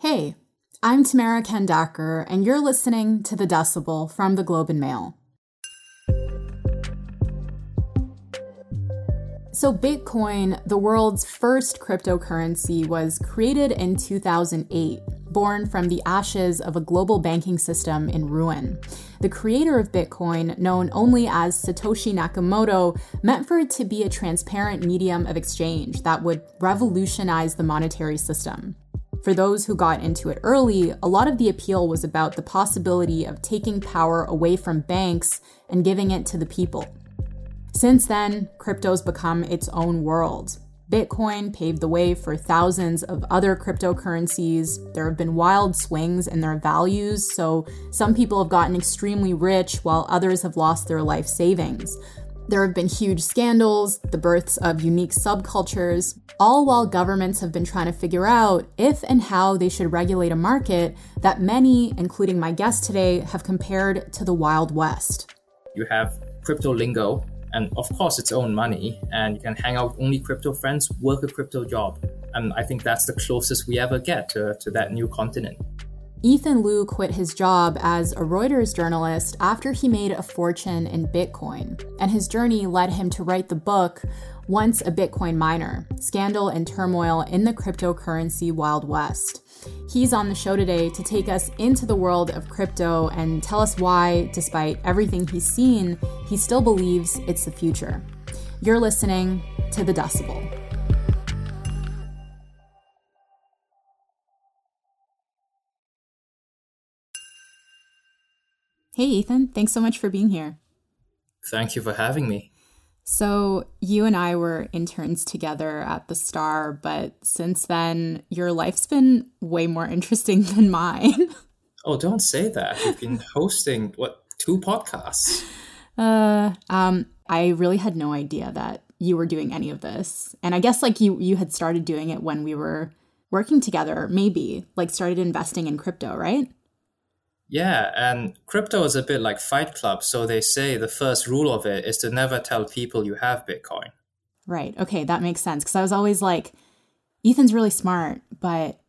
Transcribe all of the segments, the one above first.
Hey, I'm Tamara Khandaker, and you're listening to The Decibel from the Globe and Mail. So, Bitcoin, the world's first cryptocurrency, was created in 2008, born from the ashes of a global banking system in ruin. The creator of Bitcoin, known only as Satoshi Nakamoto, meant for it to be a transparent medium of exchange that would revolutionize the monetary system. For those who got into it early, a lot of the appeal was about the possibility of taking power away from banks and giving it to the people. Since then, crypto's become its own world. Bitcoin paved the way for thousands of other cryptocurrencies. There have been wild swings in their values, so some people have gotten extremely rich while others have lost their life savings. There have been huge scandals, the births of unique subcultures, all while governments have been trying to figure out if and how they should regulate a market that many, including my guest today, have compared to the Wild West. You have crypto lingo, and of course, its own money, and you can hang out with only crypto friends, work a crypto job. And I think that's the closest we ever get to, to that new continent. Ethan Lou quit his job as a Reuters journalist after he made a fortune in Bitcoin, and his journey led him to write the book Once a Bitcoin Miner Scandal and Turmoil in the Cryptocurrency Wild West. He's on the show today to take us into the world of crypto and tell us why, despite everything he's seen, he still believes it's the future. You're listening to The Decibel. Hey, Ethan, thanks so much for being here. Thank you for having me. So, you and I were interns together at the Star, but since then, your life's been way more interesting than mine. Oh, don't say that. You've been hosting, what, two podcasts? Uh, um, I really had no idea that you were doing any of this. And I guess like you you had started doing it when we were working together, maybe, like started investing in crypto, right? Yeah, and crypto is a bit like Fight Club. So they say the first rule of it is to never tell people you have Bitcoin. Right. Okay, that makes sense. Because I was always like, Ethan's really smart, but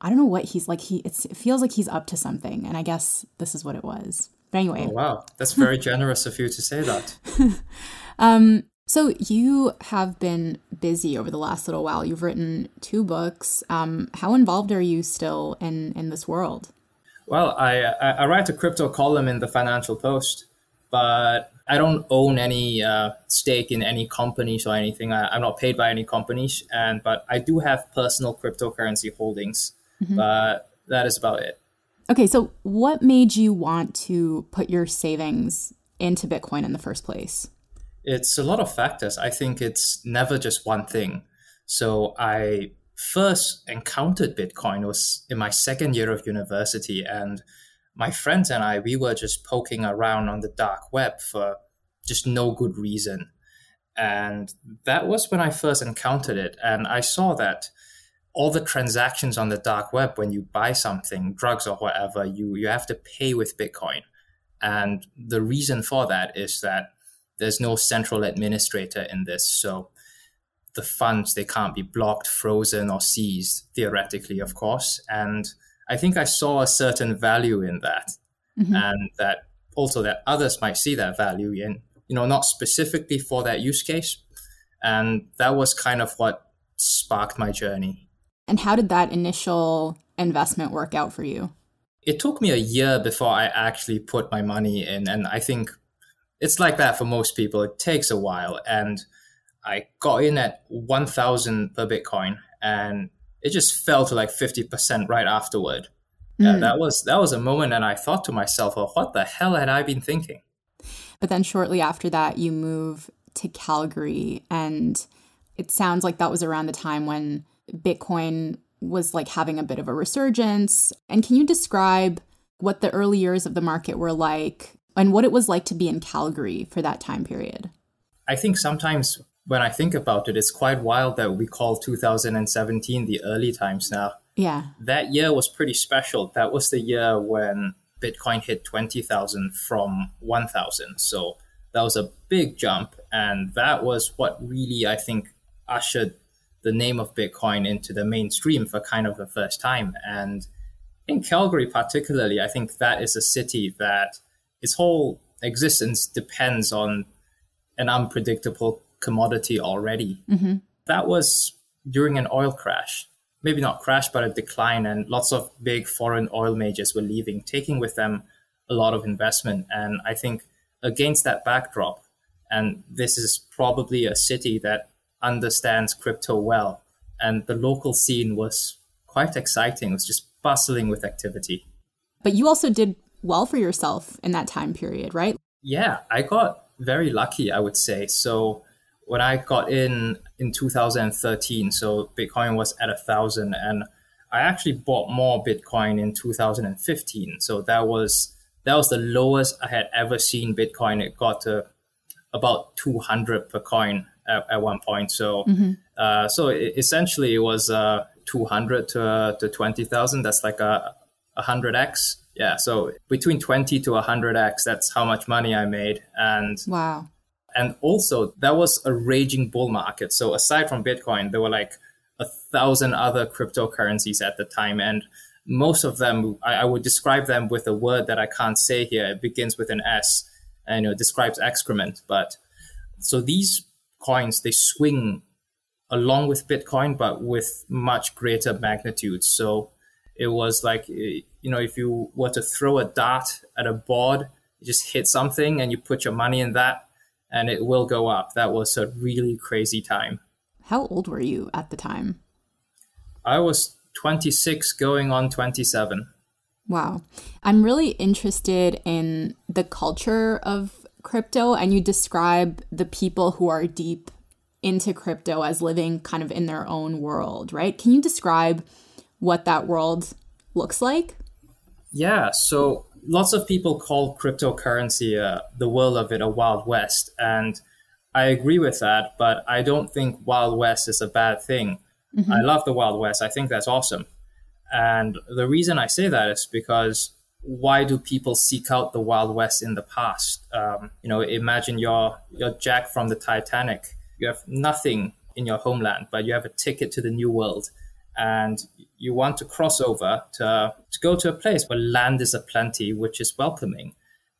I don't know what he's like. He it feels like he's up to something, and I guess this is what it was. But anyway. Oh, wow, that's very generous of you to say that. um. So you have been busy over the last little while. You've written two books. Um, how involved are you still in in this world? Well, I, I write a crypto column in the Financial Post, but I don't own any uh, stake in any companies or anything. I, am not paid by any companies, and but I do have personal cryptocurrency holdings. Mm-hmm. But that is about it. Okay, so what made you want to put your savings into Bitcoin in the first place? It's a lot of factors. I think it's never just one thing. So I first encountered Bitcoin was in my second year of university. And my friends and I, we were just poking around on the dark web for just no good reason. And that was when I first encountered it. And I saw that all the transactions on the dark web, when you buy something, drugs or whatever, you, you have to pay with Bitcoin. And the reason for that is that there's no central administrator in this. So the funds they can't be blocked, frozen, or seized theoretically, of course. And I think I saw a certain value in that, mm-hmm. and that also that others might see that value in, you know, not specifically for that use case. And that was kind of what sparked my journey. And how did that initial investment work out for you? It took me a year before I actually put my money in. And I think it's like that for most people. It takes a while. And I got in at 1000 per Bitcoin and it just fell to like 50% right afterward. Mm. Yeah, that was that was a moment and I thought to myself, well, what the hell had I been thinking? But then shortly after that you move to Calgary and it sounds like that was around the time when Bitcoin was like having a bit of a resurgence. And can you describe what the early years of the market were like and what it was like to be in Calgary for that time period? I think sometimes when I think about it, it's quite wild that we call 2017 the early times now. Yeah. That year was pretty special. That was the year when Bitcoin hit 20,000 from 1,000. So that was a big jump. And that was what really, I think, ushered the name of Bitcoin into the mainstream for kind of the first time. And in Calgary, particularly, I think that is a city that its whole existence depends on an unpredictable commodity already. Mm-hmm. That was during an oil crash. Maybe not crash, but a decline, and lots of big foreign oil majors were leaving, taking with them a lot of investment. And I think against that backdrop, and this is probably a city that understands crypto well, and the local scene was quite exciting. It was just bustling with activity. But you also did well for yourself in that time period, right? Yeah, I got very lucky, I would say. So when I got in in 2013, so Bitcoin was at a thousand, and I actually bought more Bitcoin in 2015. So that was that was the lowest I had ever seen Bitcoin. It got to about 200 per coin at, at one point. So mm-hmm. uh, so it, essentially it was uh, 200 to uh, to 20,000. That's like a 100x. Yeah, so between 20 to 100x, that's how much money I made. And wow. And also, that was a raging bull market. So aside from Bitcoin, there were like a thousand other cryptocurrencies at the time, and most of them, I, I would describe them with a word that I can't say here. It begins with an S, and you know, describes excrement. But so these coins they swing along with Bitcoin, but with much greater magnitude. So it was like eh, you know if you were to throw a dart at a board, you just hit something and you put your money in that, and it will go up. That was a really crazy time. How old were you at the time? I was 26 going on 27. Wow. I'm really interested in the culture of crypto, and you describe the people who are deep into crypto as living kind of in their own world, right? Can you describe what that world looks like? Yeah. So lots of people call cryptocurrency uh, the world of it a Wild West. And I agree with that, but I don't think Wild West is a bad thing. Mm-hmm. I love the Wild West. I think that's awesome. And the reason I say that is because why do people seek out the Wild West in the past? Um, you know, imagine you're you're Jack from the Titanic. You have nothing in your homeland, but you have a ticket to the New World, and you want to cross over to to go to a place where land is aplenty, which is welcoming,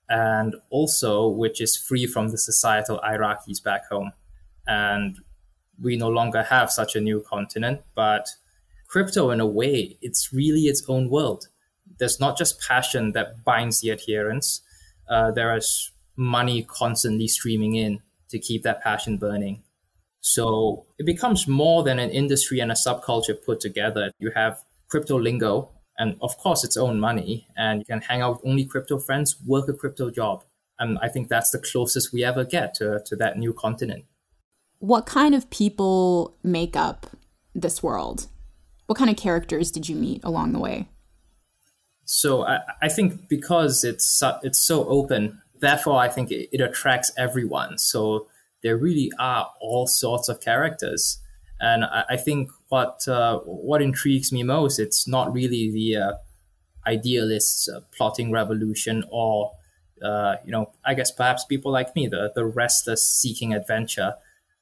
and also which is free from the societal hierarchies back home. And we no longer have such a new continent, but crypto, in a way, it's really its own world there's not just passion that binds the adherents. Uh, there is money constantly streaming in to keep that passion burning. So it becomes more than an industry and a subculture put together. You have crypto lingo, and of course, its own money, and you can hang out with only crypto friends, work a crypto job. And I think that's the closest we ever get to, to that new continent. What kind of people make up this world? What kind of characters did you meet along the way? So I, I think because it's so, it's so open, therefore I think it, it attracts everyone. So there really are all sorts of characters, and I, I think what uh, what intrigues me most it's not really the uh, idealists uh, plotting revolution or uh, you know I guess perhaps people like me the the restless seeking adventure.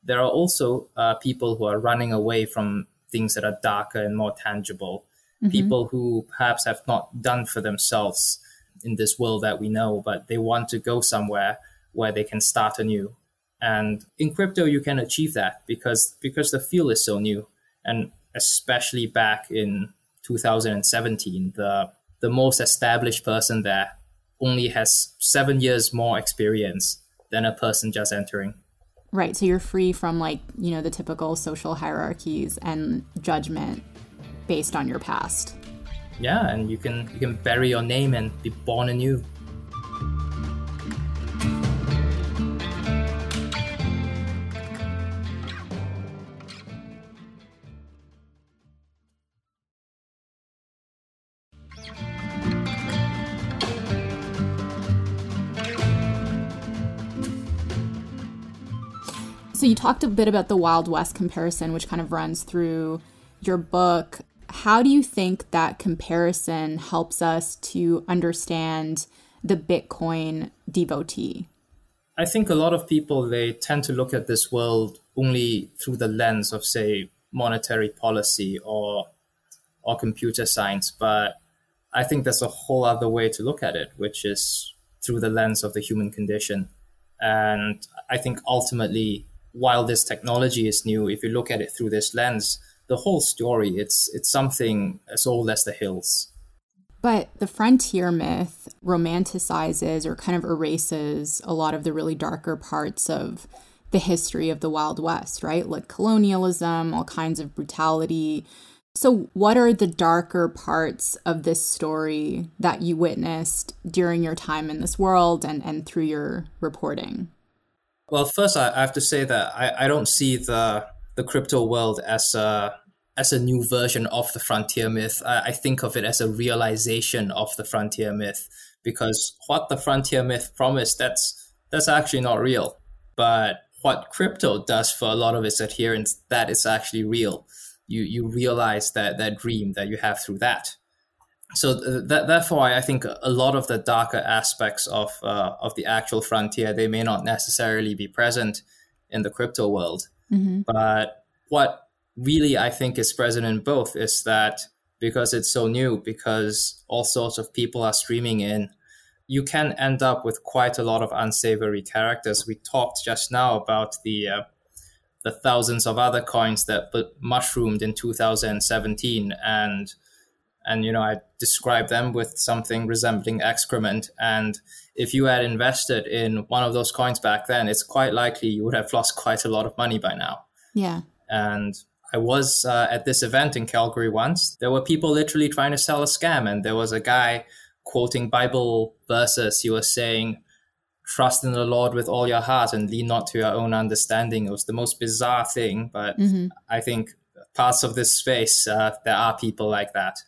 There are also uh, people who are running away from things that are darker and more tangible mm-hmm. people who perhaps have not done for themselves in this world that we know, but they want to go somewhere where they can start anew. And in crypto, you can achieve that because because the field is so new, and especially back in 2017, the the most established person there only has seven years more experience than a person just entering. Right. So you're free from like, you know, the typical social hierarchies and judgment based on your past. Yeah, and you can you can bury your name and be born anew. So you talked a bit about the Wild West comparison, which kind of runs through your book how do you think that comparison helps us to understand the Bitcoin devotee? I think a lot of people they tend to look at this world only through the lens of say monetary policy or or computer science, but I think there's a whole other way to look at it, which is through the lens of the human condition. And I think ultimately, while this technology is new, if you look at it through this lens, the whole story it's it's something as old as the hills. But the frontier myth romanticizes or kind of erases a lot of the really darker parts of the history of the Wild West, right? Like colonialism, all kinds of brutality. So, what are the darker parts of this story that you witnessed during your time in this world and, and through your reporting? Well, first, I have to say that I, I don't see the the crypto world as a as a new version of the frontier myth. I, I think of it as a realization of the frontier myth because what the frontier myth promised that's that's actually not real. But what crypto does for a lot of its adherents, that is actually real. You you realize that that dream that you have through that. So th- that, therefore, I think a lot of the darker aspects of uh, of the actual frontier they may not necessarily be present in the crypto world. Mm-hmm. But what really I think is present in both is that because it's so new, because all sorts of people are streaming in, you can end up with quite a lot of unsavory characters. We talked just now about the uh, the thousands of other coins that mushroomed in 2017, and and you know I described them with something resembling excrement. And if you had invested in one of those coins back then, it's quite likely you would have lost quite a lot of money by now. Yeah. And I was uh, at this event in Calgary once. There were people literally trying to sell a scam, and there was a guy quoting Bible verses. He was saying, Trust in the Lord with all your heart and lean not to your own understanding. It was the most bizarre thing, but mm-hmm. I think parts of this space, uh, there are people like that.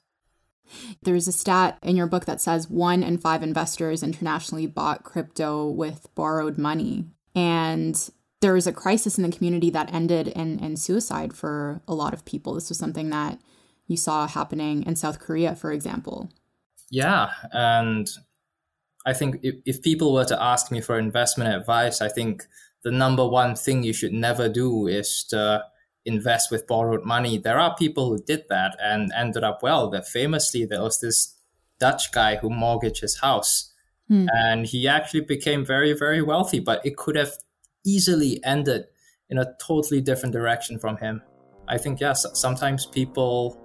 There's a stat in your book that says one in five investors internationally bought crypto with borrowed money. And there was a crisis in the community that ended in, in suicide for a lot of people. This was something that you saw happening in South Korea, for example. Yeah. And I think if, if people were to ask me for investment advice, I think the number one thing you should never do is to invest with borrowed money. There are people who did that and ended up well. That famously, there was this Dutch guy who mortgaged his house. Hmm. And he actually became very, very wealthy, but it could have easily ended in a totally different direction from him. I think, yes, sometimes people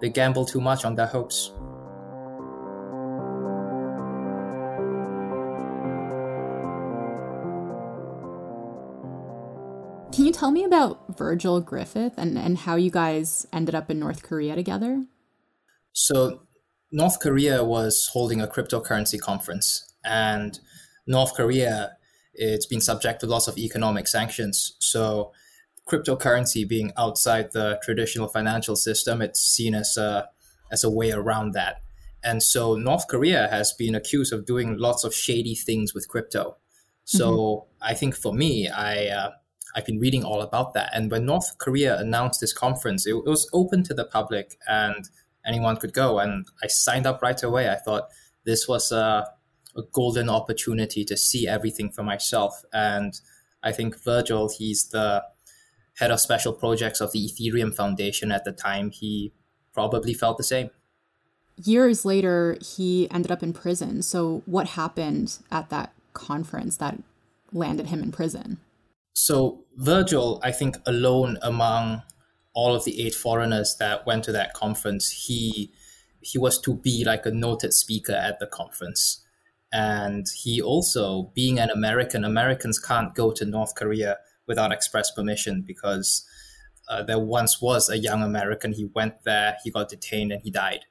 they gamble too much on their hopes. Can you tell me about Virgil Griffith and, and how you guys ended up in North Korea together? So, North Korea was holding a cryptocurrency conference, and North Korea it's been subject to lots of economic sanctions. So, cryptocurrency being outside the traditional financial system, it's seen as a as a way around that. And so, North Korea has been accused of doing lots of shady things with crypto. So, mm-hmm. I think for me, I uh, I've been reading all about that. And when North Korea announced this conference, it, it was open to the public and anyone could go. And I signed up right away. I thought this was a, a golden opportunity to see everything for myself. And I think Virgil, he's the head of special projects of the Ethereum Foundation at the time. He probably felt the same. Years later, he ended up in prison. So, what happened at that conference that landed him in prison? So Virgil, I think, alone among all of the eight foreigners that went to that conference, he he was to be like a noted speaker at the conference. And he also, being an American, Americans can't go to North Korea without express permission because uh, there once was a young American. He went there, he got detained, and he died.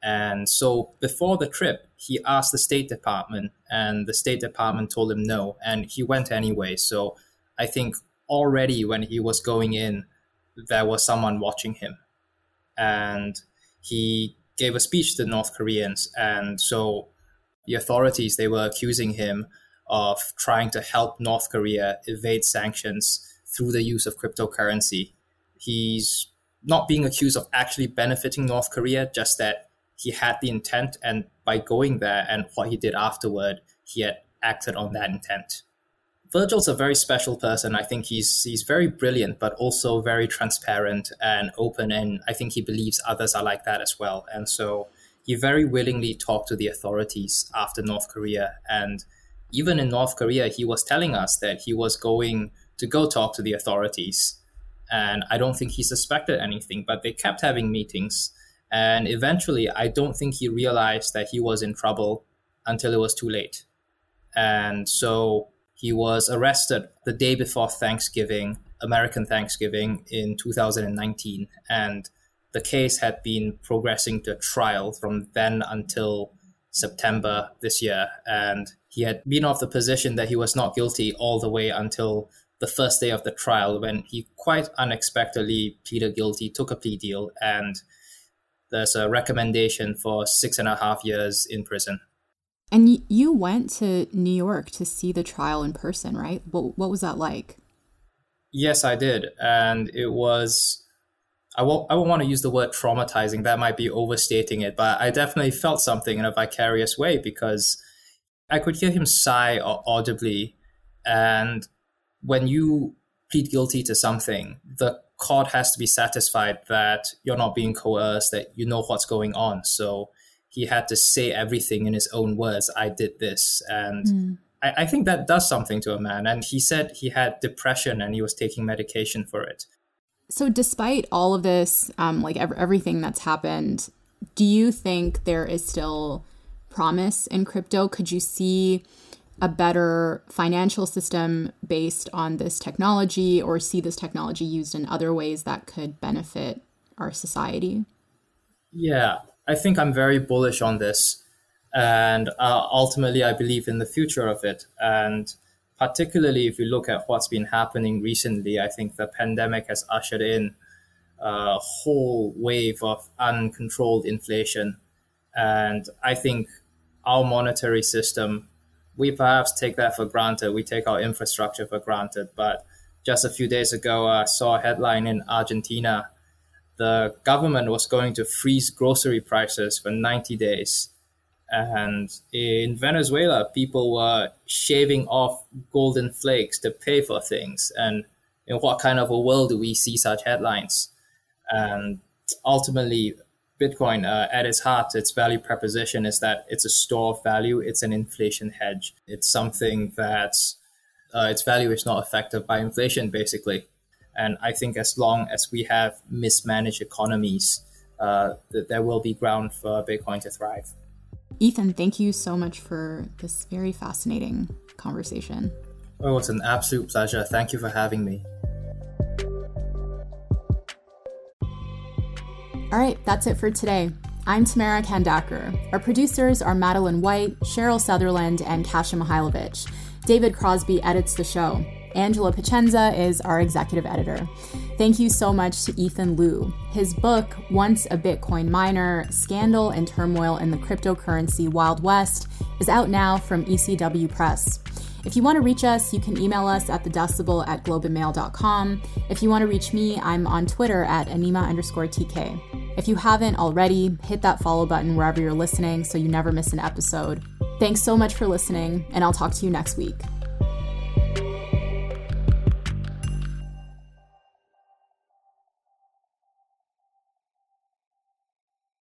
And so before the trip, he asked the State Department, and the State Department told him no, and he went anyway. So I think already when he was going in, there was someone watching him. And he gave a speech to North Koreans. And so the authorities, they were accusing him of trying to help North Korea evade sanctions through the use of cryptocurrency. He's not being accused of actually benefiting North Korea, just that he had the intent. And by going there and what he did afterward, he had acted on that intent. Virgil's a very special person. I think he's he's very brilliant, but also very transparent and open. And I think he believes others are like that as well. And so he very willingly talked to the authorities after North Korea. And even in North Korea, he was telling us that he was going to go talk to the authorities. And I don't think he suspected anything, but they kept having meetings. And eventually, I don't think he realized that he was in trouble until it was too late. And so he was arrested the day before Thanksgiving, American Thanksgiving in 2019. And the case had been progressing to trial from then until September this year. And he had been of the position that he was not guilty all the way until the first day of the trial when he quite unexpectedly pleaded guilty, took a plea deal, and there's a recommendation for six and a half years in prison. And you went to New York to see the trial in person, right? What, what was that like? Yes, I did. And it was, I won't, I won't want to use the word traumatizing. That might be overstating it, but I definitely felt something in a vicarious way because I could hear him sigh audibly. And when you plead guilty to something, the court has to be satisfied that you're not being coerced, that you know what's going on. So he had to say everything in his own words. I did this. And mm. I, I, think that does something to a man. And he said he had depression and he was taking medication for it. So, despite all of this, um, like ev- everything that's happened, do you think there is still promise in crypto? Could you see a better financial system based on this technology or see this technology used in other ways that could benefit our society? Yeah, I think I'm very bullish on this. And uh, ultimately, I believe in the future of it. And particularly if you look at what's been happening recently, I think the pandemic has ushered in a whole wave of uncontrolled inflation. And I think our monetary system, we perhaps take that for granted. We take our infrastructure for granted. But just a few days ago, I saw a headline in Argentina the government was going to freeze grocery prices for 90 days. And in Venezuela, people were shaving off golden flakes to pay for things. And in what kind of a world do we see such headlines? And ultimately, Bitcoin, uh, at its heart, its value proposition is that it's a store of value, it's an inflation hedge. It's something that uh, its value is not affected by inflation, basically. And I think as long as we have mismanaged economies, uh, that there will be ground for Bitcoin to thrive. Ethan, thank you so much for this very fascinating conversation. Oh, it's an absolute pleasure. Thank you for having me. All right, that's it for today. I'm Tamara Khandaker. Our producers are Madeline White, Cheryl Sutherland, and Kasia Mychajlowycz. David Crosby edits the show. Angela Pacienza is our executive editor. Thank you so much to Ethan Lou. His book, Once a Bitcoin Miner Scandal and Turmoil in the Cryptocurrency Wild West, is out now from ECW Press. If you want to reach us, you can email us at thedecibel at globeandmail.com. If you want to reach me, I'm on Twitter at anima underscore TK. If you haven't already, hit that follow button wherever you're listening so you never miss an episode. Thanks so much for listening, and I'll talk to you next week.